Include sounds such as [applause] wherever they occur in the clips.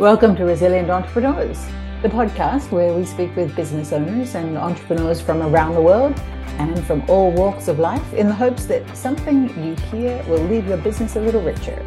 Welcome to Resilient Entrepreneurs, the podcast where we speak with business owners and entrepreneurs from around the world and from all walks of life in the hopes that something you hear will leave your business a little richer.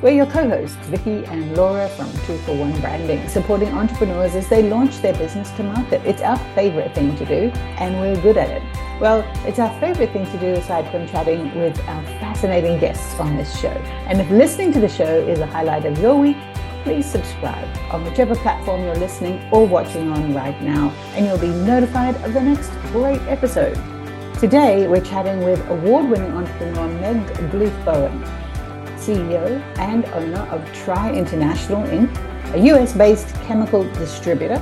We're your co-hosts, Vicky and Laura from Two for One Branding, supporting entrepreneurs as they launch their business to market. It's our favorite thing to do, and we're good at it. Well, it's our favorite thing to do aside from chatting with our fascinating guests on this show. And if listening to the show is a highlight of your week, please subscribe on whichever platform you're listening or watching on right now, and you'll be notified of the next great episode. Today, we're chatting with award winning entrepreneur Meg Gluth-Bohan, CEO and owner of Tri International Inc., a US based chemical distributor,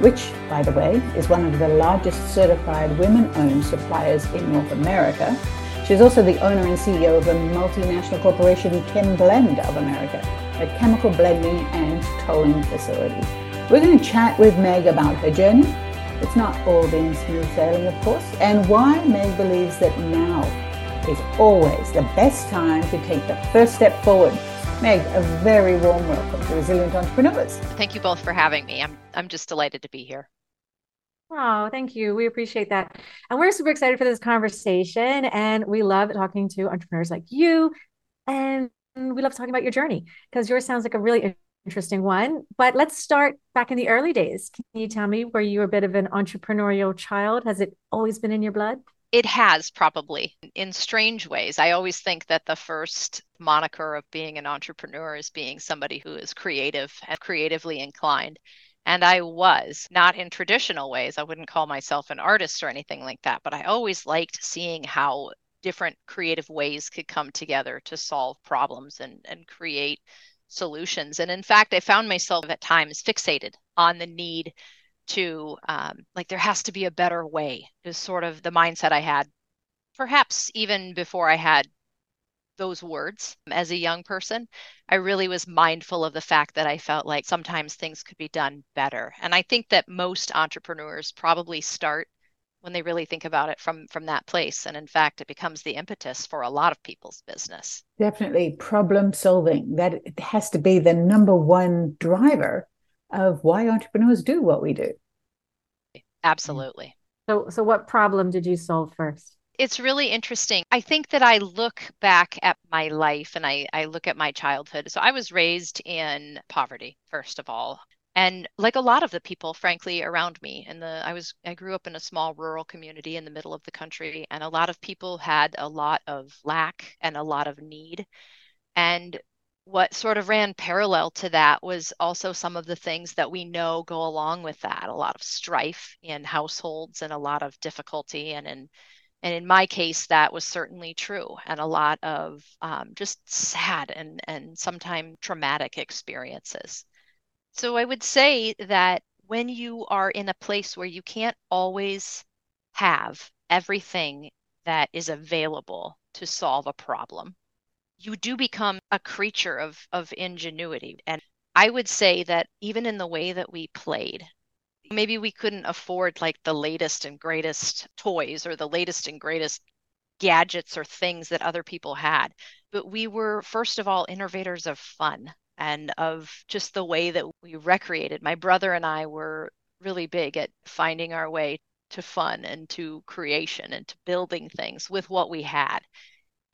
which, by the way, is one of the largest certified women owned suppliers in North America. She's also the owner and CEO of a multinational corporation, ChemBlend of America, a chemical blending and tolling facility. We're going to chat with Meg about her journey. It's not all been smooth sailing, of course, and why Meg believes that now is always the best time to take the first step forward. Meg, a very warm welcome to Resilient Entrepreneurs. Thank you both for having me. I'm I'm just delighted to be here. Oh, thank you. We appreciate that. And we're super excited for this conversation. And we love talking to entrepreneurs like you. And we love talking about your journey because yours sounds like a really interesting one. But let's start back in the early days. Can you tell me were you a bit of an entrepreneurial child? Has it always been in your blood? It has probably in strange ways. I always think that the first moniker of being an entrepreneur is being somebody who is creative and creatively inclined. And I was not in traditional ways. I wouldn't call myself an artist or anything like that, but I always liked seeing how different creative ways could come together to solve problems and, and create solutions. And in fact, I found myself at times fixated on the need to, um, like, there has to be a better way, is sort of the mindset I had, perhaps even before I had those words as a young person. I really was mindful of the fact that I felt like sometimes things could be done better. And I think that most entrepreneurs probably start when they really think about it from from that place. And in fact it becomes the impetus for a lot of people's business. Definitely problem solving. That has to be the number one driver of why entrepreneurs do what we do. Absolutely. So so what problem did you solve first? It's really interesting. I think that I look back at my life and I, I look at my childhood. So I was raised in poverty, first of all and like a lot of the people frankly around me and the i was i grew up in a small rural community in the middle of the country and a lot of people had a lot of lack and a lot of need. And what sort of ran parallel to that was also some of the things that we know go along with that a lot of strife in households and a lot of difficulty and in and in my case that was certainly true and a lot of um, just sad and and sometimes traumatic experiences so I would say that when you are in a place where you can't always have everything that is available to solve a problem, you do become a creature of, of ingenuity. And I would say that even in the way that we played, maybe we couldn't afford like the latest and greatest toys or the latest and greatest gadgets or things that other people had. But we were, first of all, innovators of fun and of just the way that we recreated. My brother and I were really big at finding our way to fun and to creation and to building things with what we had.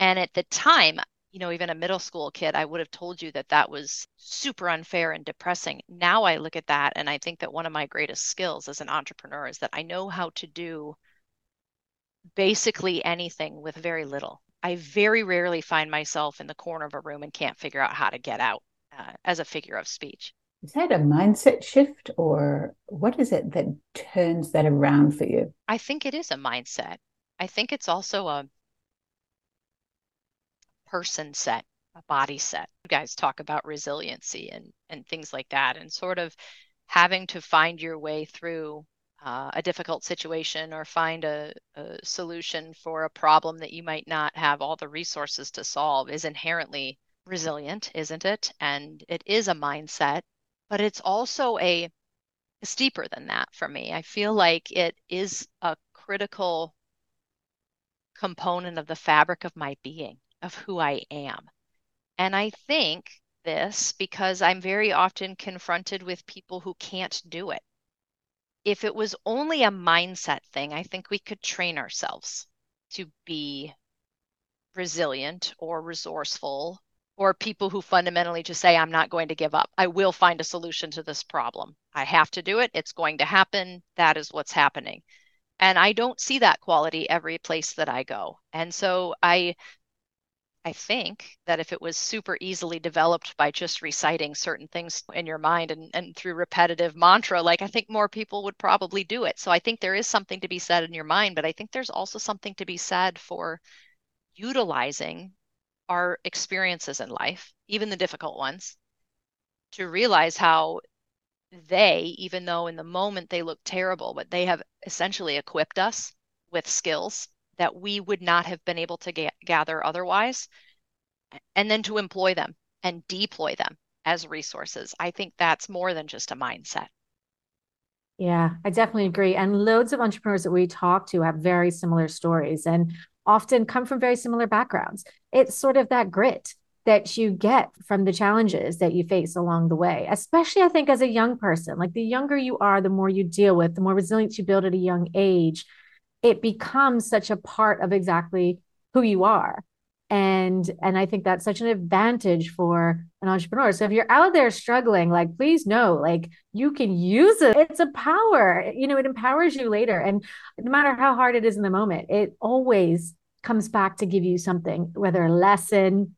And at the time, you know, even a middle school kid, I would have told you that that was super unfair and depressing. Now I look at that and I think that one of my greatest skills as an entrepreneur is that I know how to do basically anything with very little. I very rarely find myself in the corner of a room and can't figure out how to get out uh, as a figure of speech. Is that a mindset shift or what is it that turns that around for you? I think it is a mindset. I think it's also a person set, a body set. You guys talk about resiliency and and things like that and sort of having to find your way through uh, a difficult situation or find a, a solution for a problem that you might not have all the resources to solve is inherently resilient, isn't it? And it is a mindset, but it's also a it's deeper than that for me. I feel like it is a critical component of the fabric of my being, of who I am. And I think this because I'm very often confronted with people who can't do it. If it was only a mindset thing, I think we could train ourselves to be resilient or resourceful or people who fundamentally just say, I'm not going to give up. I will find a solution to this problem. I have to do it. It's going to happen. That is what's happening. And I don't see that quality every place that I go. And so I I think that if it was super easily developed by just reciting certain things in your mind and, and through repetitive mantra, like I think more people would probably do it. So I think there is something to be said in your mind, but I think there's also something to be said for utilizing our experiences in life, even the difficult ones, to realize how they, even though in the moment they look terrible, but they have essentially equipped us with skills that we would not have been able to ga- gather otherwise, and then to employ them and deploy them as resources. I think that's more than just a mindset. Yeah, I definitely agree. And loads of entrepreneurs that we talk to have very similar stories and often come from very similar backgrounds. It's sort of that grit that you get from the challenges that you face along the way, especially I think as a young person. Like the younger you are, the more you deal with, the more resilience you build at a young age it becomes such a part of exactly who you are and and i think that's such an advantage for an entrepreneur so if you're out there struggling like please know like you can use it it's a power you know it empowers you later and no matter how hard it is in the moment it always comes back to give you something whether a lesson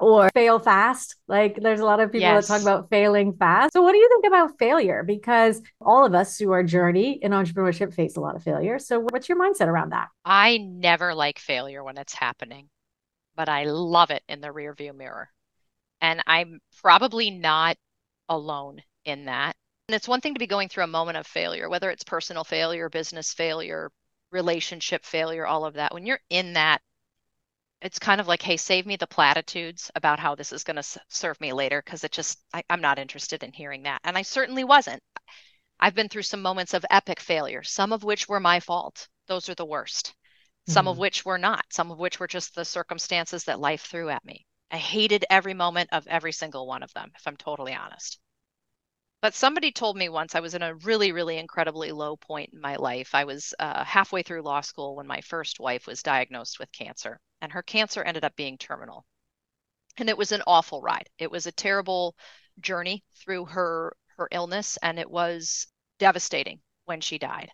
or fail fast. Like there's a lot of people yes. that talk about failing fast. So what do you think about failure? Because all of us through our journey in entrepreneurship face a lot of failure. So what's your mindset around that? I never like failure when it's happening, but I love it in the rearview mirror. And I'm probably not alone in that. And it's one thing to be going through a moment of failure, whether it's personal failure, business failure, relationship failure, all of that. When you're in that it's kind of like, hey, save me the platitudes about how this is going to serve me later because it just, I, I'm not interested in hearing that. And I certainly wasn't. I've been through some moments of epic failure, some of which were my fault. Those are the worst. Some mm-hmm. of which were not, some of which were just the circumstances that life threw at me. I hated every moment of every single one of them, if I'm totally honest. But somebody told me once I was in a really, really incredibly low point in my life. I was uh, halfway through law school when my first wife was diagnosed with cancer and her cancer ended up being terminal. And it was an awful ride. It was a terrible journey through her her illness and it was devastating when she died.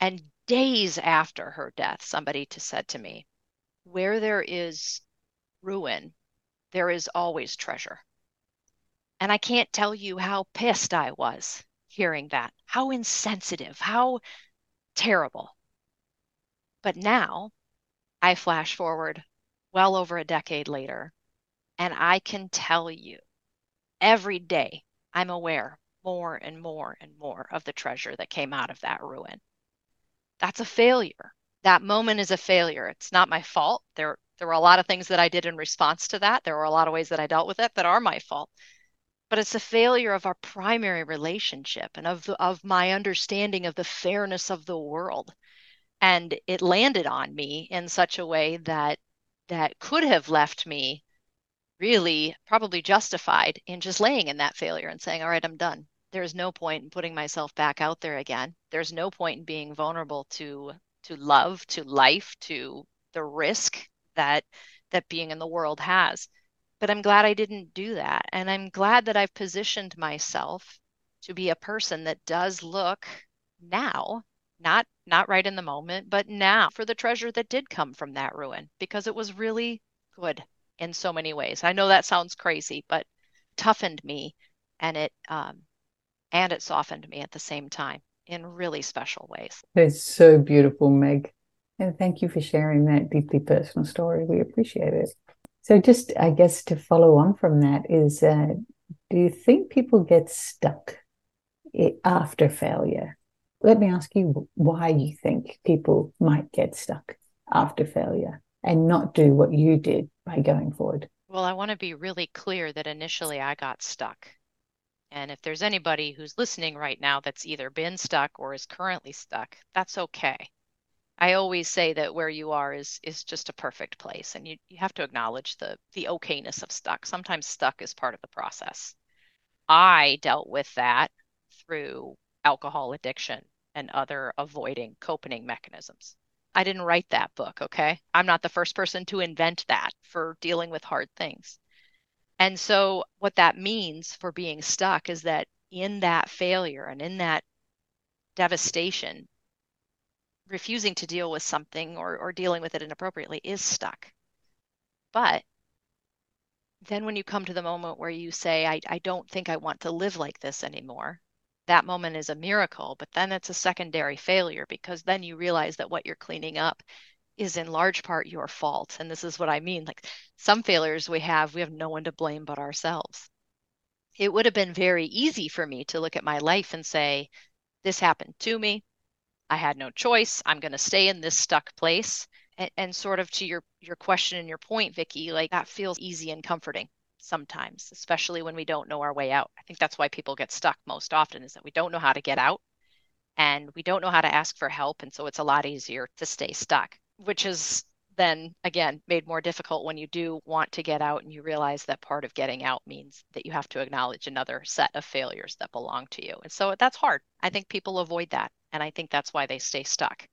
And days after her death, somebody said to me, where there is ruin, there is always treasure. And I can't tell you how pissed I was hearing that, how insensitive, how terrible. But now I flash forward well over a decade later, and I can tell you every day I'm aware more and more and more of the treasure that came out of that ruin. That's a failure. That moment is a failure. It's not my fault. There, there were a lot of things that I did in response to that. There were a lot of ways that I dealt with it that are my fault. But it's a failure of our primary relationship and of, the, of my understanding of the fairness of the world. And it landed on me in such a way that that could have left me really probably justified in just laying in that failure and saying all right i'm done. There's no point in putting myself back out there again. There's no point in being vulnerable to to love to life to the risk that that being in the world has but i'm glad i didn't do that and i'm glad that i've positioned myself to be a person that does look now not not right in the moment, but now for the treasure that did come from that ruin because it was really good in so many ways. I know that sounds crazy, but toughened me and it um and it softened me at the same time in really special ways. It's so beautiful, Meg. And thank you for sharing that deeply personal story. We appreciate it. So, just I guess to follow on from that is uh, do you think people get stuck after failure? Let me ask you why you think people might get stuck after failure and not do what you did by going forward. Well, I want to be really clear that initially I got stuck. And if there's anybody who's listening right now that's either been stuck or is currently stuck, that's okay. I always say that where you are is is just a perfect place and you, you have to acknowledge the the okayness of stuck. Sometimes stuck is part of the process. I dealt with that through alcohol addiction and other avoiding coping mechanisms. I didn't write that book, okay? I'm not the first person to invent that for dealing with hard things. And so, what that means for being stuck is that in that failure and in that devastation, refusing to deal with something or, or dealing with it inappropriately is stuck. But then when you come to the moment where you say, I, I don't think I want to live like this anymore, that moment is a miracle. But then it's a secondary failure because then you realize that what you're cleaning up is in large part your fault. And this is what I mean. Like some failures we have, we have no one to blame but ourselves. It would have been very easy for me to look at my life and say, This happened to me. I had no choice. I'm going to stay in this stuck place. And, and, sort of to your your question and your point, Vicki, like that feels easy and comforting sometimes, especially when we don't know our way out. I think that's why people get stuck most often is that we don't know how to get out and we don't know how to ask for help. And so it's a lot easier to stay stuck, which is then again made more difficult when you do want to get out and you realize that part of getting out means that you have to acknowledge another set of failures that belong to you. And so that's hard. I think people avoid that. And I think that's why they stay stuck.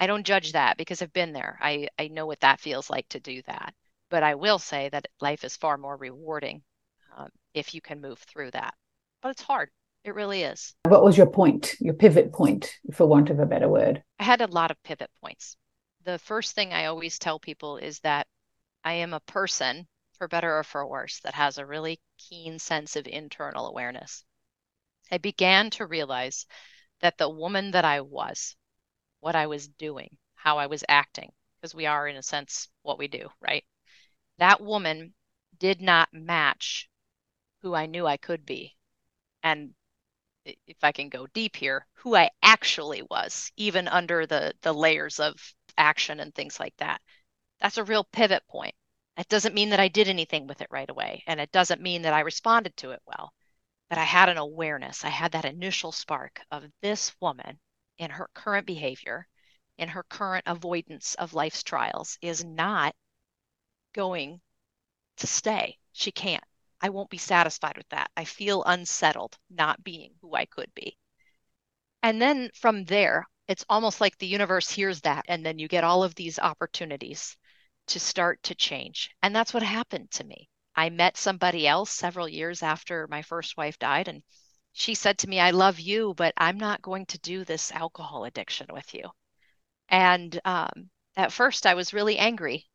I don't judge that because I've been there. I, I know what that feels like to do that. But I will say that life is far more rewarding um, if you can move through that. But it's hard. It really is. What was your point, your pivot point, for want of a better word? I had a lot of pivot points. The first thing I always tell people is that I am a person, for better or for worse, that has a really keen sense of internal awareness. I began to realize that the woman that I was, what I was doing, how I was acting, because we are, in a sense, what we do, right? That woman did not match who I knew I could be. And if I can go deep here, who I actually was, even under the, the layers of action and things like that. That's a real pivot point. It doesn't mean that I did anything with it right away. And it doesn't mean that I responded to it well but I had an awareness. I had that initial spark of this woman in her current behavior, in her current avoidance of life's trials, is not going to stay. She can't. I won't be satisfied with that. I feel unsettled not being who I could be. And then from there, it's almost like the universe hears that. And then you get all of these opportunities to start to change. And that's what happened to me. I met somebody else several years after my first wife died, and she said to me, I love you, but I'm not going to do this alcohol addiction with you. And um, at first, I was really angry.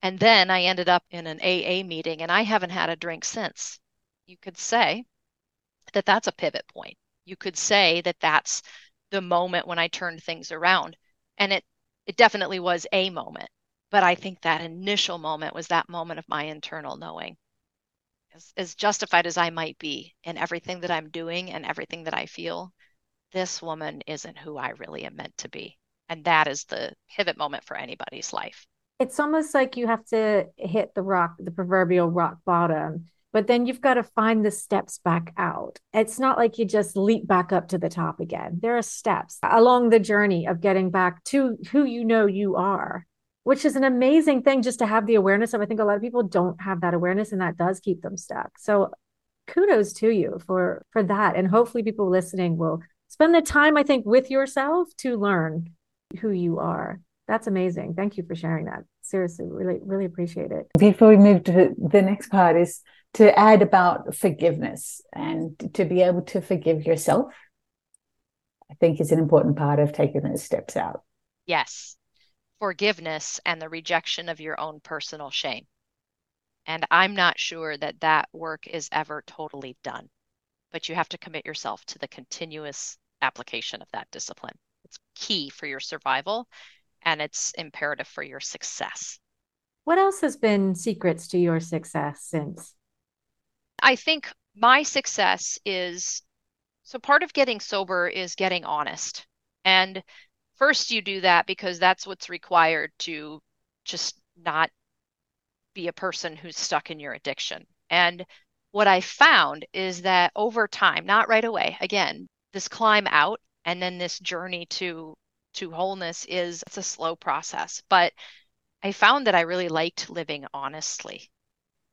And then I ended up in an AA meeting, and I haven't had a drink since. You could say that that's a pivot point. You could say that that's the moment when I turned things around. And it, it definitely was a moment. But I think that initial moment was that moment of my internal knowing. As, as justified as I might be in everything that I'm doing and everything that I feel, this woman isn't who I really am meant to be. And that is the pivot moment for anybody's life. It's almost like you have to hit the rock, the proverbial rock bottom, but then you've got to find the steps back out. It's not like you just leap back up to the top again. There are steps along the journey of getting back to who you know you are which is an amazing thing just to have the awareness of. I think a lot of people don't have that awareness and that does keep them stuck. So kudos to you for for that and hopefully people listening will spend the time I think with yourself to learn who you are. That's amazing. Thank you for sharing that. Seriously, really really appreciate it. Before we move to the next part is to add about forgiveness and to be able to forgive yourself. I think is an important part of taking those steps out. Yes forgiveness and the rejection of your own personal shame. And I'm not sure that that work is ever totally done, but you have to commit yourself to the continuous application of that discipline. It's key for your survival and it's imperative for your success. What else has been secrets to your success since? I think my success is so part of getting sober is getting honest. And first you do that because that's what's required to just not be a person who's stuck in your addiction. And what I found is that over time, not right away, again, this climb out and then this journey to to wholeness is it's a slow process, but I found that I really liked living honestly.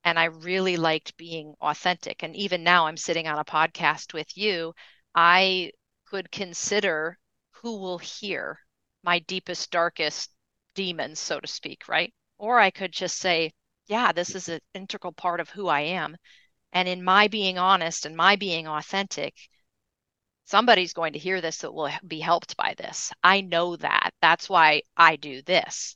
And I really liked being authentic. And even now I'm sitting on a podcast with you. I could consider who will hear my deepest, darkest demons, so to speak, right? Or I could just say, yeah, this is an integral part of who I am. And in my being honest and my being authentic, somebody's going to hear this that will be helped by this. I know that. That's why I do this.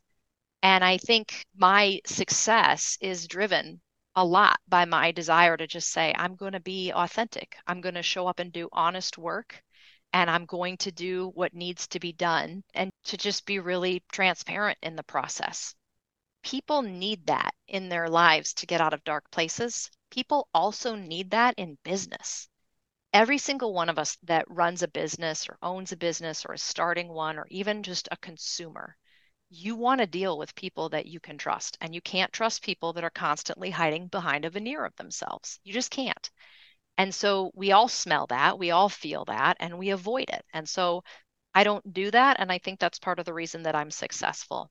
And I think my success is driven a lot by my desire to just say, I'm going to be authentic. I'm going to show up and do honest work. And I'm going to do what needs to be done and to just be really transparent in the process. People need that in their lives to get out of dark places. People also need that in business every single one of us that runs a business or owns a business or is starting one or even just a consumer, you want to deal with people that you can trust. And you can't trust people that are constantly hiding behind a veneer of themselves. You just can't. And so we all smell that, we all feel that, and we avoid it. And so I don't do that. And I think that's part of the reason that I'm successful.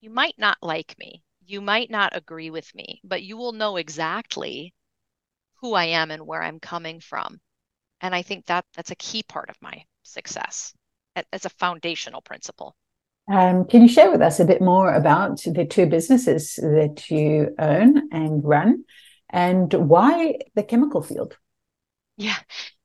You might not like me, you might not agree with me, but you will know exactly who I am and where I'm coming from. And I think that that's a key part of my success as a foundational principle. Um, can you share with us a bit more about the two businesses that you own and run and why the chemical field? Yeah,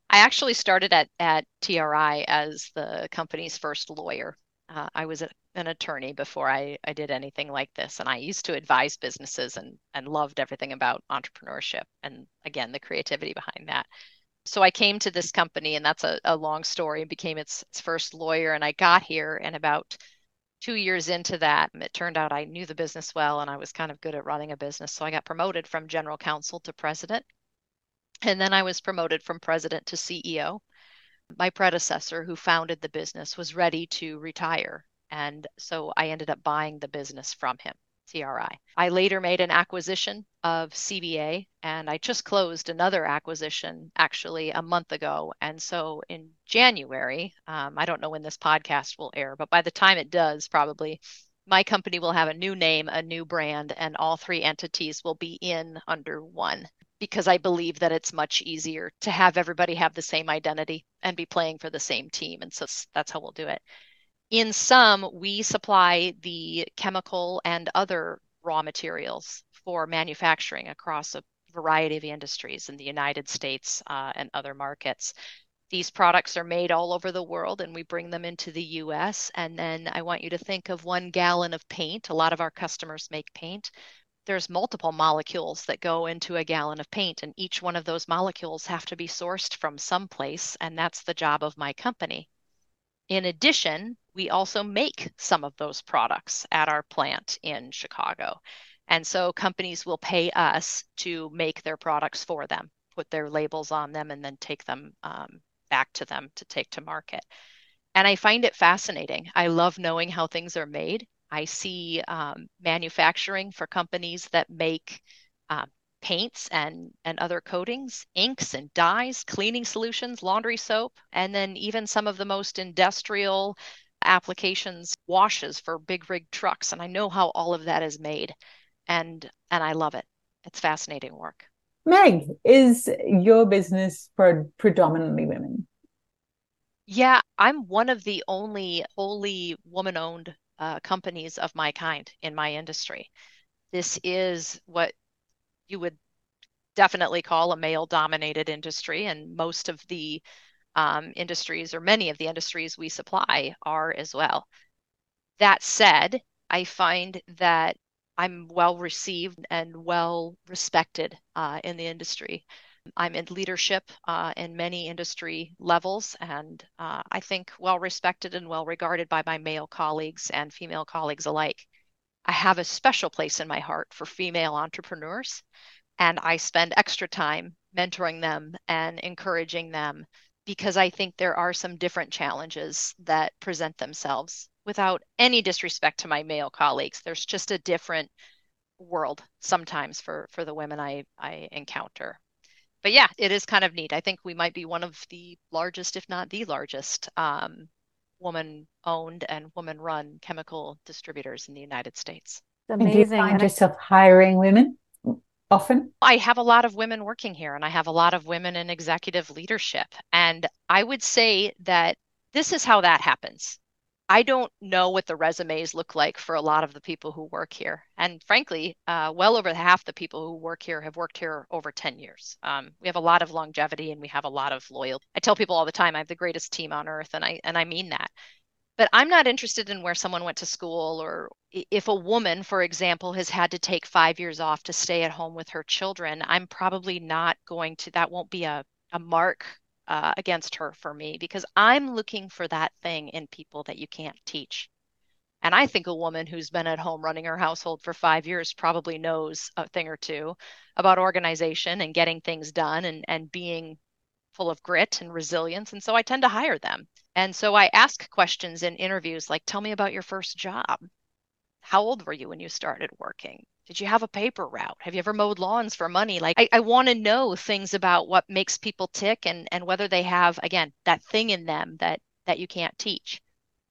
I actually started at, at TRI as the company's first lawyer. Uh, I was a, an attorney before I, I did anything like this, and I used to advise businesses and, and loved everything about entrepreneurship and, again, the creativity behind that so I came to this company, and that's a, a long story, and became its, its first lawyer. And I got here, and about two years into that, it turned out I knew the business well, and I was kind of good at running a business. So I got promoted from general counsel to president. And then I was promoted from president to CEO. My predecessor, who founded the business, was ready to retire. And so I ended up buying the business from him. TRI. I later made an acquisition of CBA and I just closed another acquisition actually a month ago. And so in January, um, I don't know when this podcast will air, but by the time it does, probably my company will have a new name, a new brand, and all three entities will be in under one because I believe that it's much easier to have everybody have the same identity and be playing for the same team. And so that's how we'll do it. In sum, we supply the chemical and other raw materials for manufacturing across a variety of industries in the United States uh, and other markets. These products are made all over the world and we bring them into the US. And then I want you to think of one gallon of paint. A lot of our customers make paint. There's multiple molecules that go into a gallon of paint, and each one of those molecules have to be sourced from someplace. And that's the job of my company. In addition, we also make some of those products at our plant in Chicago. And so companies will pay us to make their products for them, put their labels on them, and then take them um, back to them to take to market. And I find it fascinating. I love knowing how things are made. I see um, manufacturing for companies that make uh, paints and, and other coatings, inks and dyes, cleaning solutions, laundry soap, and then even some of the most industrial applications, washes for big rig trucks. And I know how all of that is made. And and I love it. It's fascinating work. Meg, is your business for predominantly women? Yeah, I'm one of the only wholly woman owned uh, companies of my kind in my industry. This is what you would definitely call a male dominated industry and most of the um, industries or many of the industries we supply are as well that said i find that i'm well received and well respected uh, in the industry i'm in leadership uh, in many industry levels and uh, i think well respected and well regarded by my male colleagues and female colleagues alike I have a special place in my heart for female entrepreneurs, and I spend extra time mentoring them and encouraging them because I think there are some different challenges that present themselves without any disrespect to my male colleagues. There's just a different world sometimes for for the women I I encounter. But yeah, it is kind of neat. I think we might be one of the largest, if not the largest, um, woman owned and woman run chemical distributors in the United States. Amazing. And do you find yourself hiring women often? I have a lot of women working here and I have a lot of women in executive leadership. And I would say that this is how that happens. I don't know what the resumes look like for a lot of the people who work here. And frankly, uh, well over half the people who work here have worked here over 10 years. Um, we have a lot of longevity and we have a lot of loyalty. I tell people all the time I have the greatest team on earth, and I, and I mean that. But I'm not interested in where someone went to school or if a woman, for example, has had to take five years off to stay at home with her children. I'm probably not going to, that won't be a, a mark uh, against her for me because I'm looking for that thing in people that you can't teach. And I think a woman who's been at home running her household for five years probably knows a thing or two about organization and getting things done and, and being full of grit and resilience. And so I tend to hire them. And so I ask questions in interviews like, tell me about your first job. How old were you when you started working? Did you have a paper route? Have you ever mowed lawns for money? Like I, I want to know things about what makes people tick and and whether they have again that thing in them that that you can't teach.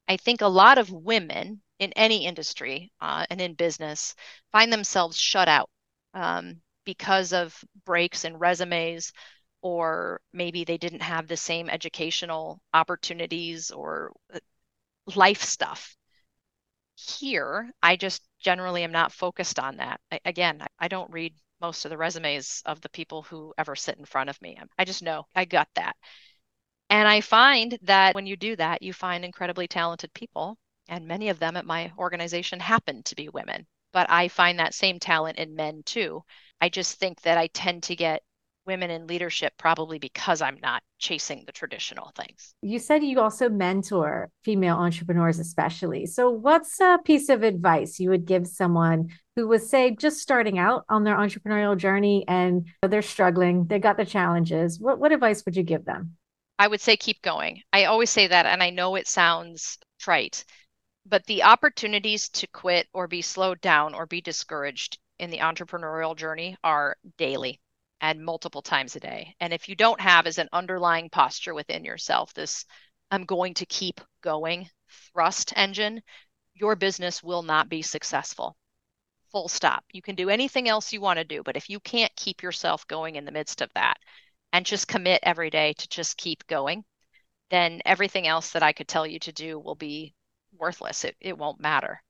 I think a lot of women in any industry uh, and in business find themselves shut out um, because of breaks in resumes, or maybe they didn't have the same educational opportunities or uh, life stuff here, I just generally am not focused on that. I, again, I don't read most of the resumes of the people who ever sit in front of me. I just know I got that. And I find that when you do that, you find incredibly talented people. And many of them at my organization happen to be women. But I find that same talent in men too. I just think that I tend to get women in leadership probably because I'm not chasing the traditional things. You said you also mentor female entrepreneurs, especially. So, what's a piece of advice you would give someone who was, say, just starting out on their entrepreneurial journey and they're struggling, they got the challenges? What, what advice would you give them? I would say keep going. I always say that, and I know it sounds trite, but the opportunities to quit or be slowed down or be discouraged in the entrepreneurial journey are daily and multiple times a day. And if you don't have as an underlying posture within yourself, this I'm going to keep going thrust engine, your business will not be successful. Full stop. You can do anything else you want to do, but if you can't keep yourself going in the midst of that and just commit every day to just keep going, then everything else that I could tell you to do will be worthless. It, it won't matter.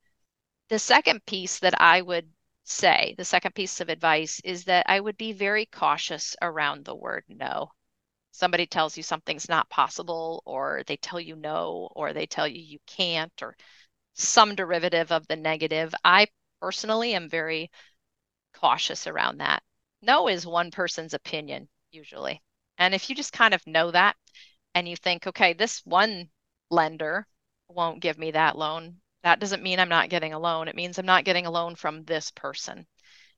The second piece that I would say, the second piece of advice is that I would be very cautious around the word no. Somebody tells you something's not possible, or they tell you no, or they tell you you can't, or some derivative of the negative. I personally am very cautious around that. No is one person's opinion, usually. And if you just kind of know that and you think, okay, this one lender won't give me that loan, that doesn't mean I'm not getting a loan. It means I'm not getting a loan from this person.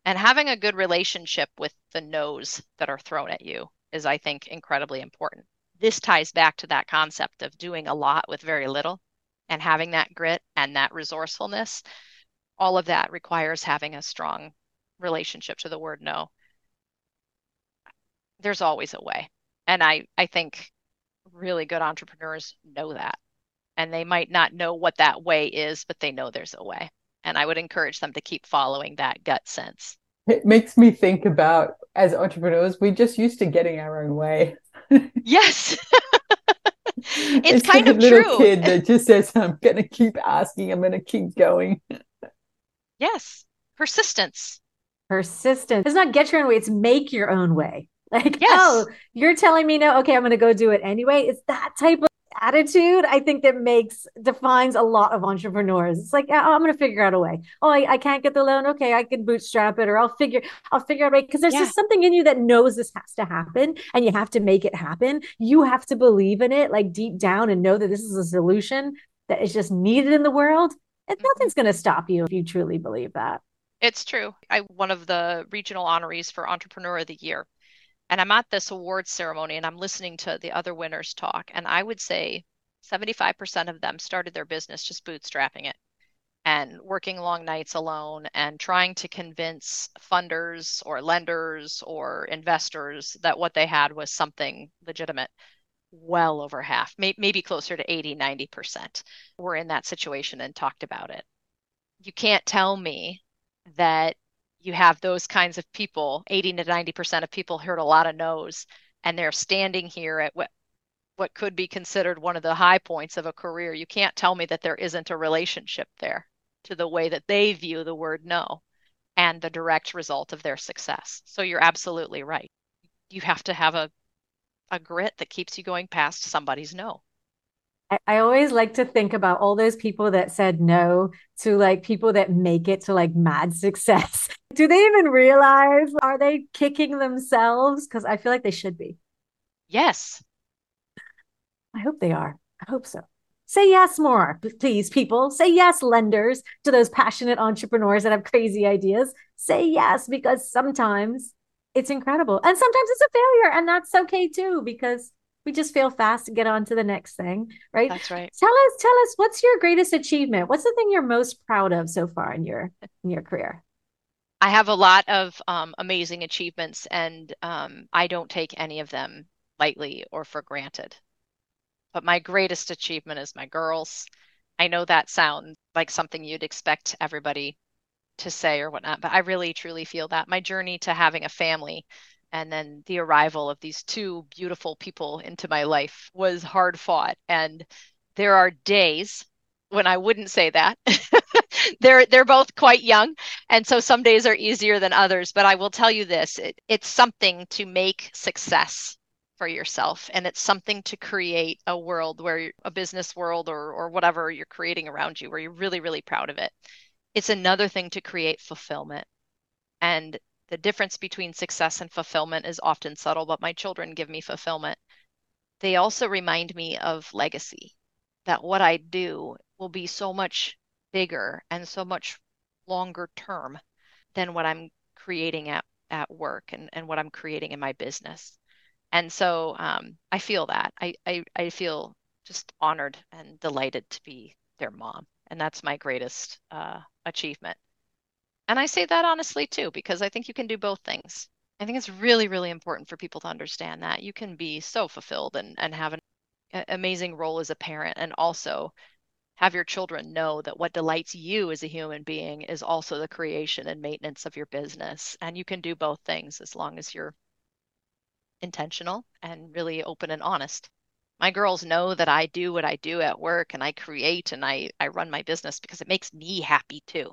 And having a good relationship with the no's that are thrown at you is, I think, incredibly important. This ties back to that concept of doing a lot with very little and having that grit and that resourcefulness. All of that requires having a strong relationship to the word no. There's always a way. And I, I think really good entrepreneurs know that and they might not know what that way is, but they know there's a way. And I would encourage them to keep following that gut sense. It makes me think about as entrepreneurs, we just used to getting our own way. [laughs] yes. [laughs] it's, it's kind of true. little kid that just says, I'm going to keep asking, I'm going to keep going. yes. Persistence. Persistence. It's not get your own way, it's make your own way. Like, yes. oh, you're telling me no, okay, I'm going to go do it anyway. It's that type of attitude i think that makes defines a lot of entrepreneurs. It's like i'm going to figure out a way. Oh I, I, can't get the loan. Okay i can bootstrap it or i'll figure i'll figure out a way. Because there's yeah. just something in you that knows this has to happen and you have to make it happen. You have to believe in it like deep down and know that this is a solution that is just needed in the world and mm-hmm. nothing's going to stop you if you truly believe that. It's true. I one of the regional honorees for entrepreneur of the year and I'm at this awards ceremony and I'm listening to the other winners talk. And I would say 75% of them started their business just bootstrapping it and working long nights alone and trying to convince funders or lenders or investors that what they had was something legitimate. well over half, may, maybe closer to 80, 90% were in that situation and talked about it. You can't tell me that you have those kinds of people, 80 to 90% of people heard a lot of no's, and they're standing here at what what could be considered one of the high points of a career. You can't tell me that there isn't a relationship there to the way that they view the word no and the direct result of their success. So you're absolutely right. You have to have a a grit that keeps you going past somebody's no. I, I always like to think about all those people that said no to like people that make it to like mad [laughs] success. Do they even realize? Are they kicking themselves? Because I feel like they should be. Yes. I hope they are. I hope so. Say yes more, please, people. Say yes, lenders, to those passionate entrepreneurs that have crazy ideas. Say yes, because sometimes it's incredible. And sometimes it's a failure, and that's okay too, because we just fail fast to get on to the next thing, right? That's right. Tell us, tell us, what's your greatest achievement? What's the thing you're most proud of so far in your in your career? I have a lot of um, amazing achievements, and um, I don't take any of them lightly or for granted. But my greatest achievement is my girls. I know that sounds like something you'd expect everybody to say or whatnot, but I really truly feel that my journey to having a family and then the arrival of these two beautiful people into my life was hard fought. And there are days when I wouldn't say that. [laughs] they're they're both quite young, and so some days are easier than others. But I will tell you this: it, it's something to make success for yourself, and it's something to create a world where a business world or or whatever you're creating around you, where you're really really proud of it it's another thing to create fulfillment. And the difference between success and fulfillment is often subtle, but my children give me fulfillment. They also remind me of legacy, that what I do will be so much bigger and so much longer term than what I'm creating at, at work and, and what I'm creating in my business. And so um, I feel that. I, I, I feel just honored and delighted to be their mom and that's my greatest uh, achievement. And I say that honestly too, because I think you can do both things. I think it's really, really important for people to understand that you can be so fulfilled and, and have an amazing role as a parent and also have your children know that what delights you as a human being is also the creation and maintenance of your business. And you can do both things as long as you're intentional and really open and honest my girls know that I do what I do at work and I create and I, I run my business because it makes me happy too.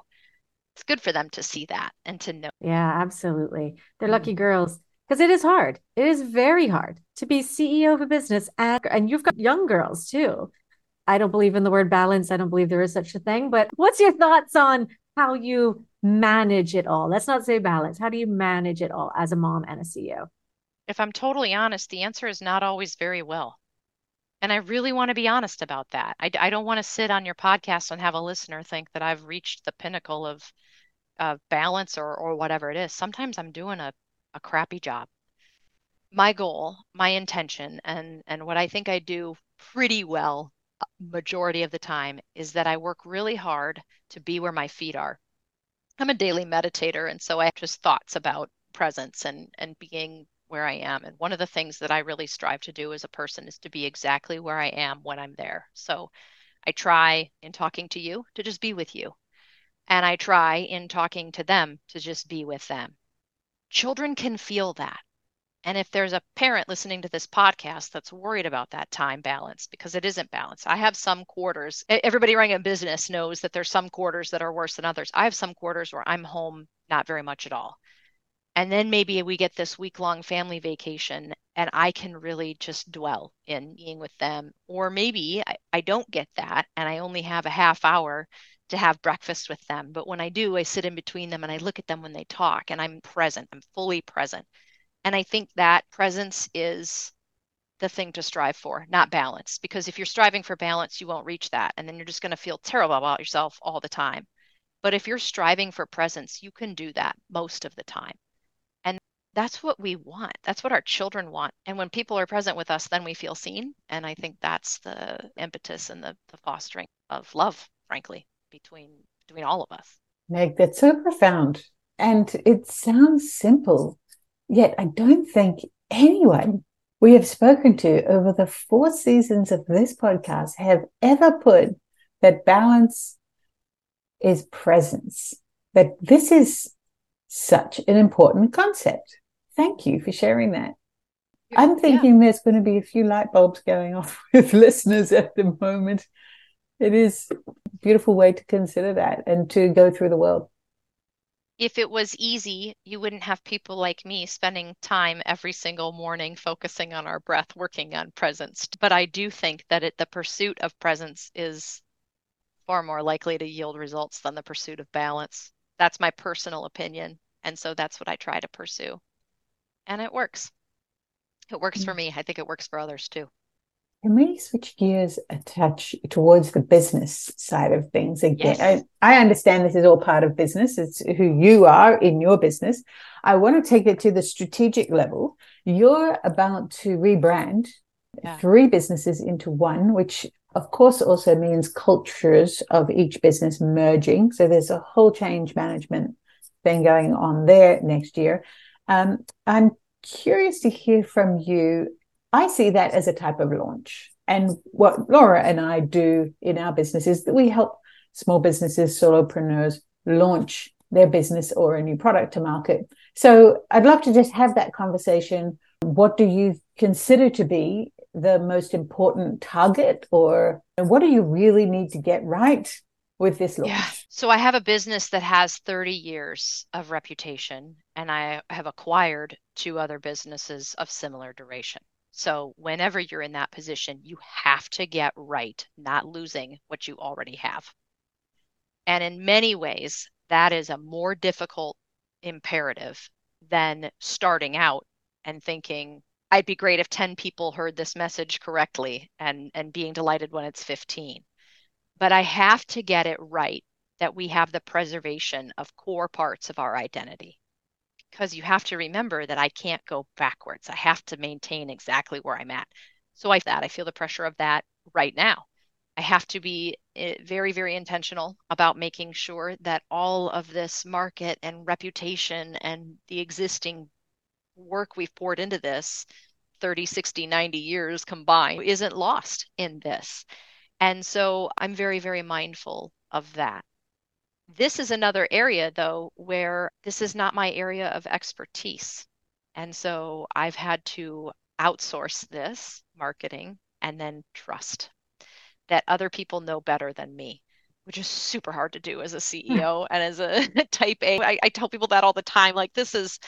It's good for them to see that and to know. Yeah, absolutely. They're mm-hmm. lucky girls because it is hard. It is very hard to be CEO of a business and, and you've got young girls too. I don't believe in the word balance. I don't believe there is such a thing. But what's your thoughts on how you manage it all? Let's not say balance. How do you manage it all as a mom and a CEO? If I'm totally honest, the answer is not always very well. And I really want to be honest about that. I, I don't want to sit on your podcast and have a listener think that I've reached the pinnacle of, of balance or, or whatever it is. Sometimes I'm doing a, a crappy job. My goal, my intention, and, and what I think I do pretty well uh, majority of the time is that I work really hard to be where my feet are. I'm a daily meditator, and so I have just thoughts about presence and and being where I am. And one of the things that I really strive to do as a person is to be exactly where I am when I'm there. So I try in talking to you to just be with you. And I try in talking to them to just be with them. Children can feel that. And if there's a parent listening to this podcast that's worried about that time balance because it isn't balanced, I have some quarters. Everybody running a business knows that there's some quarters that are worse than others. I have some quarters where I'm home not very much at all and then maybe we get this week long family vacation and i can really just dwell in being with them. Or maybe I, I, don't get that and i only have a half hour to have breakfast with them. But when i do i sit in between them and i look at them when they talk and i'm present i'm fully present. And i think that presence is the thing to strive for not balance. Because if you're striving for balance you won't reach that. And then you're just going to feel terrible about yourself all the time. But if you're striving for presence you can do that most of the time that's what we want. That's what our children want. And when people are present with us, then we feel seen. And I think that's the impetus and the, the fostering of love, frankly, between between all of us. Meg, that's so profound. And it sounds simple, yet I don't think anyone we have spoken to over the four seasons of this podcast have ever put that balance is presence, that this is such an important concept. Thank you for sharing that. I'm thinking yeah. there's going to be a few light bulbs going [laughs] off with listeners at the moment. It is a beautiful way to consider that and to go through the world. If it was easy, you wouldn't have people like me spending time every single morning focusing on our breath, working on presence. But I do think that it, the pursuit of presence is far more likely to yield results than the pursuit of balance. That's my personal opinion. And so that's what I try to pursue. And it works. It works for mm. me. I think it works for others too. Can we switch gears a touch towards the business side of things again? Yes. I, I, understand this is all part of business. It's who you are in your business. I want to take it to the strategic level. You're about to rebrand yeah. three businesses into one, which of course also means cultures of each business merging. So there's a whole change management thing going on there next year. Um, I'm curious to hear from you. I see that as a type of launch. And what Laura and I do in our business is that we help small businesses, solopreneurs launch their business or a new product to market. So I'd love to just have that conversation. What do you consider to be the most important target or what do you really need to get right with this launch? Yeah. So I have a business that has 30 years of reputation, and I have acquired two other businesses of similar duration. So whenever you're in that position, you have to get right, not losing what you already have. And in many ways, that is a more difficult imperative than starting out and thinking, I'd be great if 10 people heard this message correctly and, and being delighted when it's 15 but I have to get it right that we have the preservation of core parts of our identity. Because you have to remember that I can't go backwards. I have to maintain exactly where I'm at. So I that I feel the pressure of that right now. I have to be eh, very, very intentional about making sure that all of this market and reputation and the existing work we've poured into this 30, 60, 90 years combined isn't lost in this. And so I'm very, very mindful of that. This is another area, though, where this is not my area of expertise. And so I've had to outsource this marketing and then trust that other people know better than me, which is super hard to do as a hmm. CEO and as a [laughs] type A. I, I tell people that all the time. Like, this is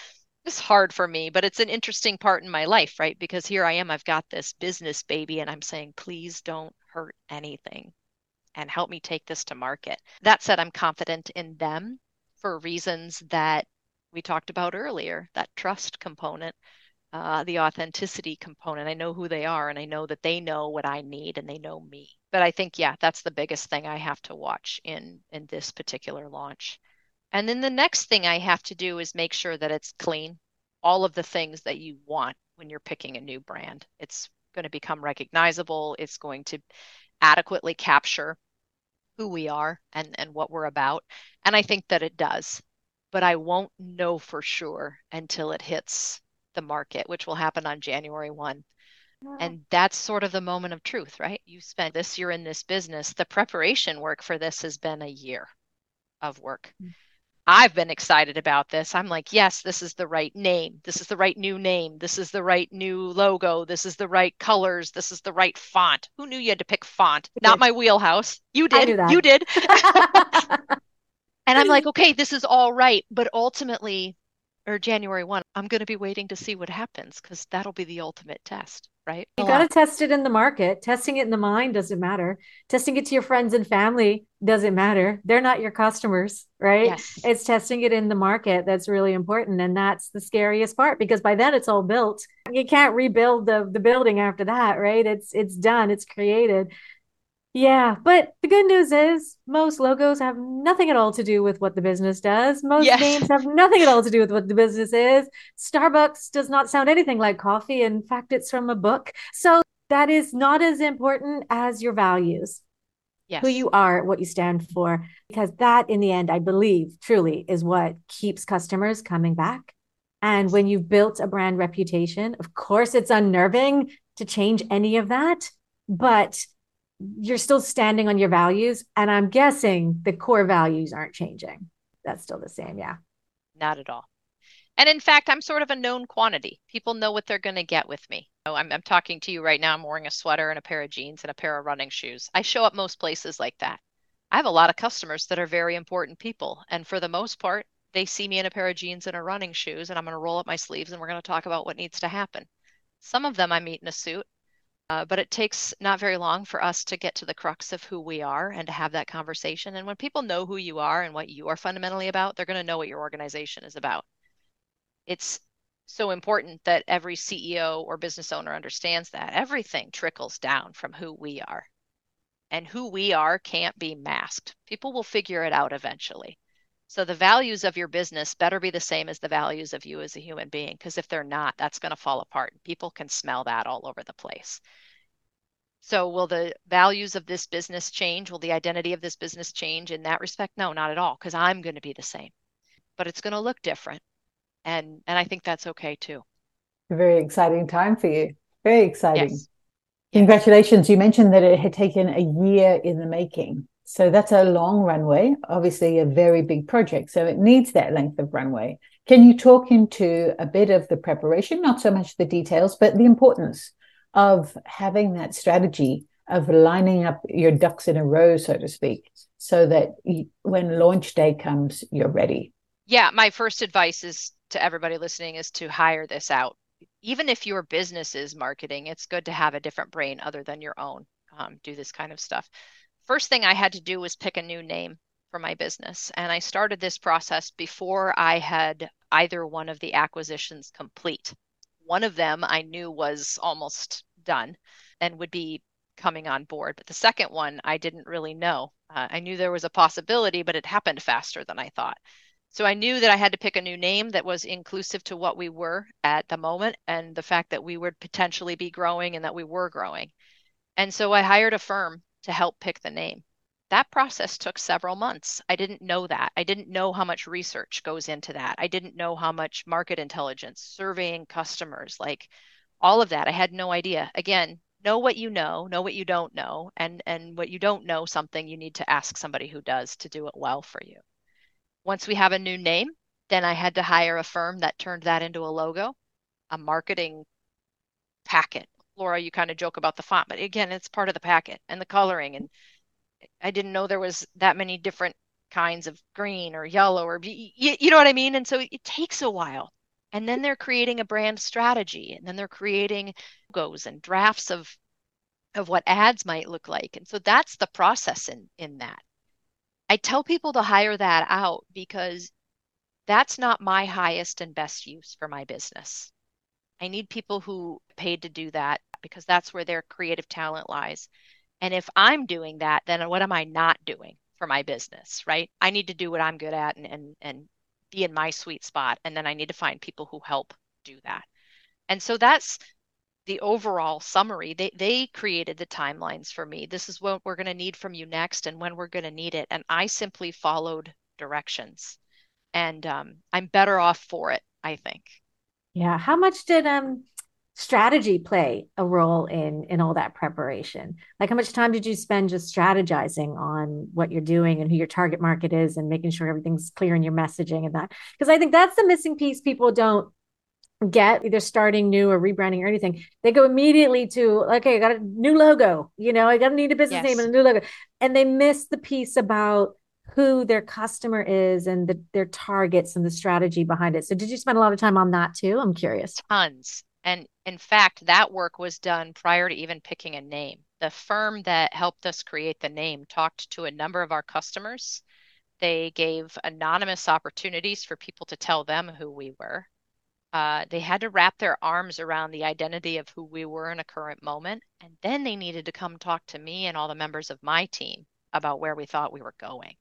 it's hard for me, but it's an interesting part in my life, right? Because here I am, I've got this business baby, and I'm saying, please don't hurt anything and help me take this to market. That said, I'm confident in them for reasons that we talked about earlier that trust component, uh, the authenticity component. I know who they are and I know that they know what I need and they know me. But I think, yeah, that's the biggest thing I have to watch in, in this particular launch. And then the next thing I have to do is make sure that it's clean. All of the things that you want when you're picking a new brand. It's going to become recognizable. It's going to adequately capture who we are and, and what we're about. And I think that it does. But I won't know for sure until it hits the market, which will happen on January 1. And that's sort of the moment of truth, right? You spent this year in this business. The preparation work for this has been a year of work. Mm-hmm. I've been excited about this. I'm like, yes, this is the right name. This is the right new name. This is the right new logo. This is the right colors. This is the right font. Who knew you had to pick font? Not my wheelhouse. You did. You did. [laughs] [laughs] and I'm like, okay, this is all right. But ultimately, or January 1, I'm going to be waiting to see what happens because that'll be the ultimate test right? You got to test it in the market. Testing it in the mind doesn't matter. Testing it to your friends and family doesn't matter. They're not your customers, right? Yes. It's testing it in the market that's really important. And that's the scariest part because by then it's all built. You can't rebuild the, the building after that, right? It's it's done, it's created. Yeah, but the good news is most logos have nothing at all to do with what the business does. Most yes. names have nothing at all to do with what the business is. Starbucks does not sound anything like coffee. In fact, it's from a book. So that is not as important as your values. Yes. Who you are, what you stand for, because that in the end, I believe truly is what keeps customers coming back And when you've built a brand reputation, of course, it's unnerving to change any of that, but you're still standing on your values. And I'm guessing the core values aren't changing. That's still the same. Yeah. Not at all. And in fact, I'm sort of a known quantity. People know what they're going to get with me. I'm, I'm talking to you right now. I'm wearing a sweater and a pair of jeans and a pair of running shoes. I show up most places like that. I have a lot of customers that are very important people. And for the most part, they see me in a pair of jeans and a running shoes, and I'm going to roll up my sleeves and we're going to talk about what needs to happen. Some of them I meet in a suit, uh, but it takes not very long for us to get to the crux of who we are and to have that conversation. And when people know who you are and what you are fundamentally about, they're going to know what your organization is about. It's so important that every CEO or business owner understands that everything trickles down from who we are. And who we are can't be masked. People will figure it out eventually. So the values of your business better be the same as the values of you as a human being, because if they're not, that's going to fall apart. People can smell that all over the place. So will the values of this business change? Will the identity of this business change in that respect? No, not at all, because I'm going to be the same. But it's going to look different. And and I think that's okay too. A very exciting time for you. Very exciting. Yes. Congratulations. You mentioned that it had taken a year in the making. So that's a long runway, obviously a very big project. So it needs that length of runway. Can you talk into a bit of the preparation, not so much the details, but the importance of having that strategy of lining up your ducks in a row, so to speak, so that when launch day comes, you're ready? Yeah, my first advice is to everybody listening is to hire this out. Even if your business is marketing, it's good to have a different brain other than your own. Um, do this kind of stuff first thing I had to do was pick a new name for my business. And I started this process before I had either one of the acquisitions complete. One of them I knew was almost done and would be coming on board. But the second one, I didn't really know. Uh, I knew there was a possibility, but it happened faster than I thought. So I knew that I had to pick a new name that was inclusive to what we were at the moment and the fact that we would potentially be growing and that we were growing. And so I hired a firm to help pick the name. That process took several months. I didn't know that. I didn't know how much research goes into that. I didn't know how much market intelligence, surveying customers, like all of that. I had no idea. Again, know what you know, know what you don't know, and and what you don't know something you need to ask somebody who does to do it well for you. Once we have a new name, then I had to hire a firm that turned that into a logo, a marketing packet, Laura, you kind of joke about the font, but again, it's part of the packet and the coloring. And I didn't know there was that many different kinds of green or yellow or you, you know what I mean? And so it takes a while. And then they're creating a brand strategy and then they're creating logos and drafts of of what ads might look like. And so that's the process in in that. I tell people to hire that out because that's not my highest and best use for my business. I need people who paid to do that because that's where their creative talent lies. And if I'm doing that, then what am I not doing for my business, right? I need to do what I'm good at and and and be in my sweet spot and then I need to find people who help do that. And so that's the overall summary. They they created the timelines for me. This is what we're going to need from you next and when we're going to need it and I simply followed directions. And um, I'm better off for it, I think. Yeah. How much did um strategy play a role in in all that preparation? Like how much time did you spend just strategizing on what you're doing and who your target market is and making sure everything's clear in your messaging and that? Because I think that's the missing piece people don't get either starting new or rebranding or anything. They go immediately to okay, I got a new logo, you know, I got to need a business yes. name and a new logo. And they miss the piece about who their customer is and the, their targets and the strategy behind it. So, did you spend a lot of time on that too? I'm curious. Tons. And in fact, that work was done prior to even picking a name. The firm that helped us create the name talked to a number of our customers. They gave anonymous opportunities for people to tell them who we were. Uh, they had to wrap their arms around the identity of who we were in a current moment. And then they needed to come talk to me and all the members of my team about where we thought we were going.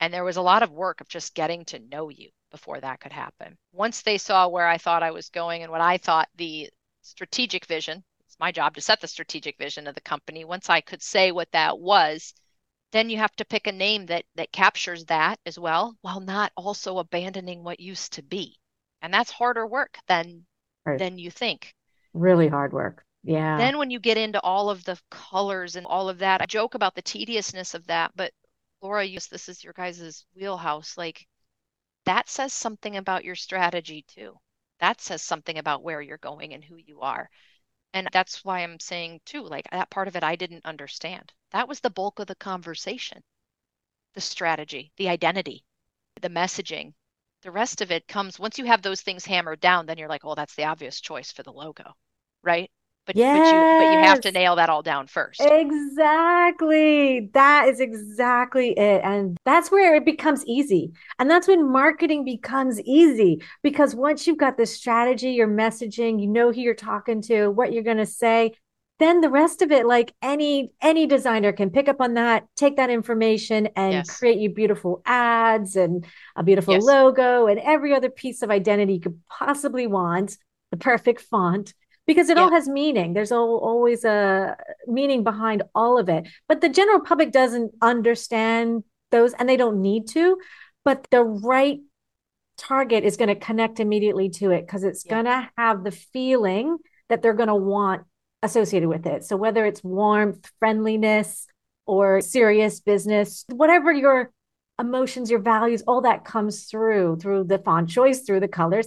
And there was a lot of work of just getting to know you before that could happen. Once they saw where I thought I was going and what I thought the strategic vision, it's my job to set the strategic vision of the company. Once I could say what that was, then you have to pick a name that that captures that as well while not also abandoning what used to be. And that's harder work than right. than you think. Really hard work. Yeah. Then when you get into all of the colors and all of that, I joke about the tediousness of that, but Laura, you, this is your guys' wheelhouse. Like that says something about your strategy too. That says something about where you're going and who you are. And that's why I'm saying too, like that part of it I didn't understand. That was the bulk of the conversation. The strategy, the identity, the messaging. The rest of it comes once you have those things hammered down, then you're like, oh, that's the obvious choice for the logo. Right. But, yes. but you but you have to nail that all down first. Exactly. That is exactly it. And that's where it becomes easy. And that's when marketing becomes easy because once you've got the strategy, your messaging, you know who you're talking to, what you're going to say, then the rest of it like any any designer can pick up on that take that information and yes. create you beautiful ads and a beautiful yes. logo and every other piece of identity you could possibly want the perfect font because it yeah. all has meaning. There's all, always a meaning behind all of it. But the general public doesn't understand those and they don't need to. But the right target is going to connect immediately to it because it's yeah. going to have the feeling that they're going to want associated with it. So whether it's warmth, friendliness, or serious business, whatever your emotions, your values, all that comes through through the font choice, through the colors.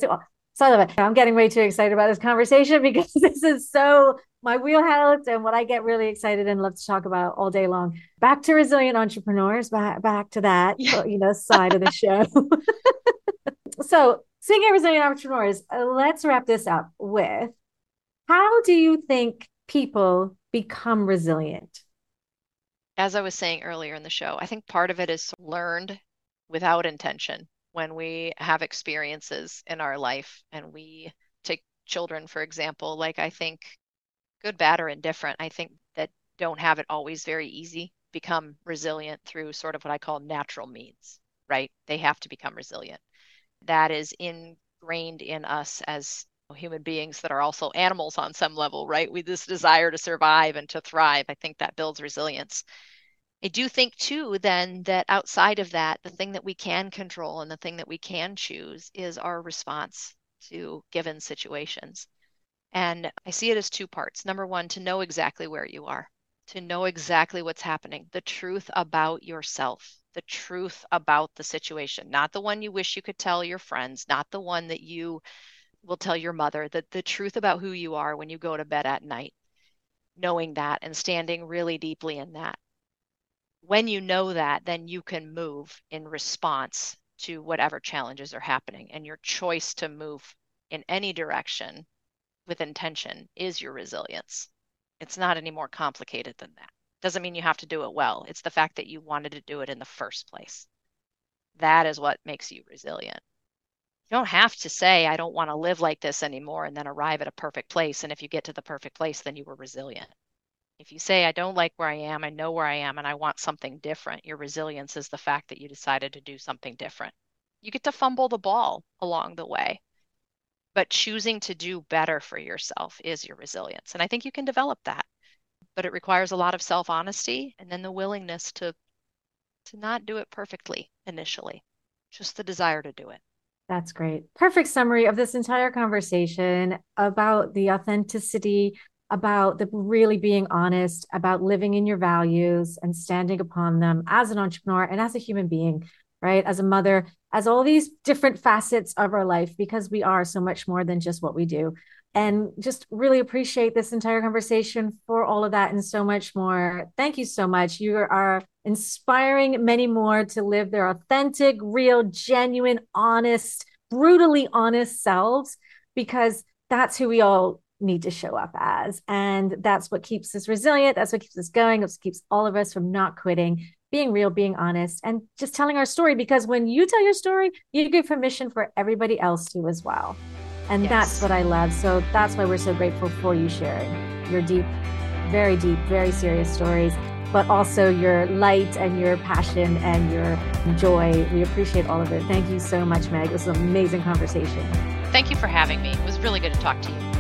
So I love it. I'm getting way too excited about this conversation [laughs] because this is so my wheelhouse and what I get really excited and love to talk about all day long. Back to resilient entrepreneurs, back back to that, yeah. you know, side of the show. [laughs] [laughs] so speaking of resilient entrepreneurs, uh, let's wrap this up with how do you think people become resilient? As I was saying earlier in the show, I think part of it is learned without intention when we have experiences in our life and we take children for example like i think good bad or indifferent i think that don't have it always very easy become resilient through sort of what i call natural means right? They have to become resilient. That is ingrained in us as human beings that are also animals on some level right? We this desire to survive and to thrive i think that builds resilience I do think too then that outside of that, the thing that we can control and the thing that we can choose is our response to given situations. And I see it as two parts. Number one, to know exactly where you are, to know exactly what's happening, the truth about yourself, the truth about the situation, not the one you wish you could tell your friends, not the one that you will tell your mother, that the truth about who you are when you go to bed at night, knowing that and standing really deeply in that when you know that, then you can move in response to whatever challenges are happening. And your choice to move in any direction with intention is your resilience. It's not any more complicated than that. Doesn't mean you have to do it well. It's the fact that you wanted to do it in the first place. That is what makes you resilient. You don't have to say, I don't want to live like this anymore, and then arrive at a perfect place. And if you get to the perfect place, then you were resilient. If you say, I don't like where I am, I know where I am, and I want something different, your resilience is the fact that you decided to do something different. You get to fumble the ball along the way, but choosing to do better for yourself is your resilience. And I think you can develop that, but it requires a lot of self honesty and then the willingness to to not do it perfectly initially just the desire to do it that's great. Perfect summary of this entire conversation about the authenticity about the really being honest about living in your values and standing upon them as an entrepreneur and as a human being right? As a mother as all these different facets of our life because we are so much more than just what we do. And just really appreciate this entire conversation for all of that and so much more. Thank you so much. You are inspiring many more to live their authentic real genuine honest brutally honest selves because that's who we all need to show up as. And that's what keeps us resilient. That's what keeps us going. What keeps all of us from not quitting, being real, being honest, and just telling our story. Because when you tell your story, you give permission for everybody else to as well. And yes. that's what I love. So that's why we're so grateful for you sharing your deep, very deep, very serious stories, but also your light and your passion and your joy. We appreciate all of it. Thank you so much, Meg. It was an amazing conversation. Thank you for having me. It was really good to talk to you.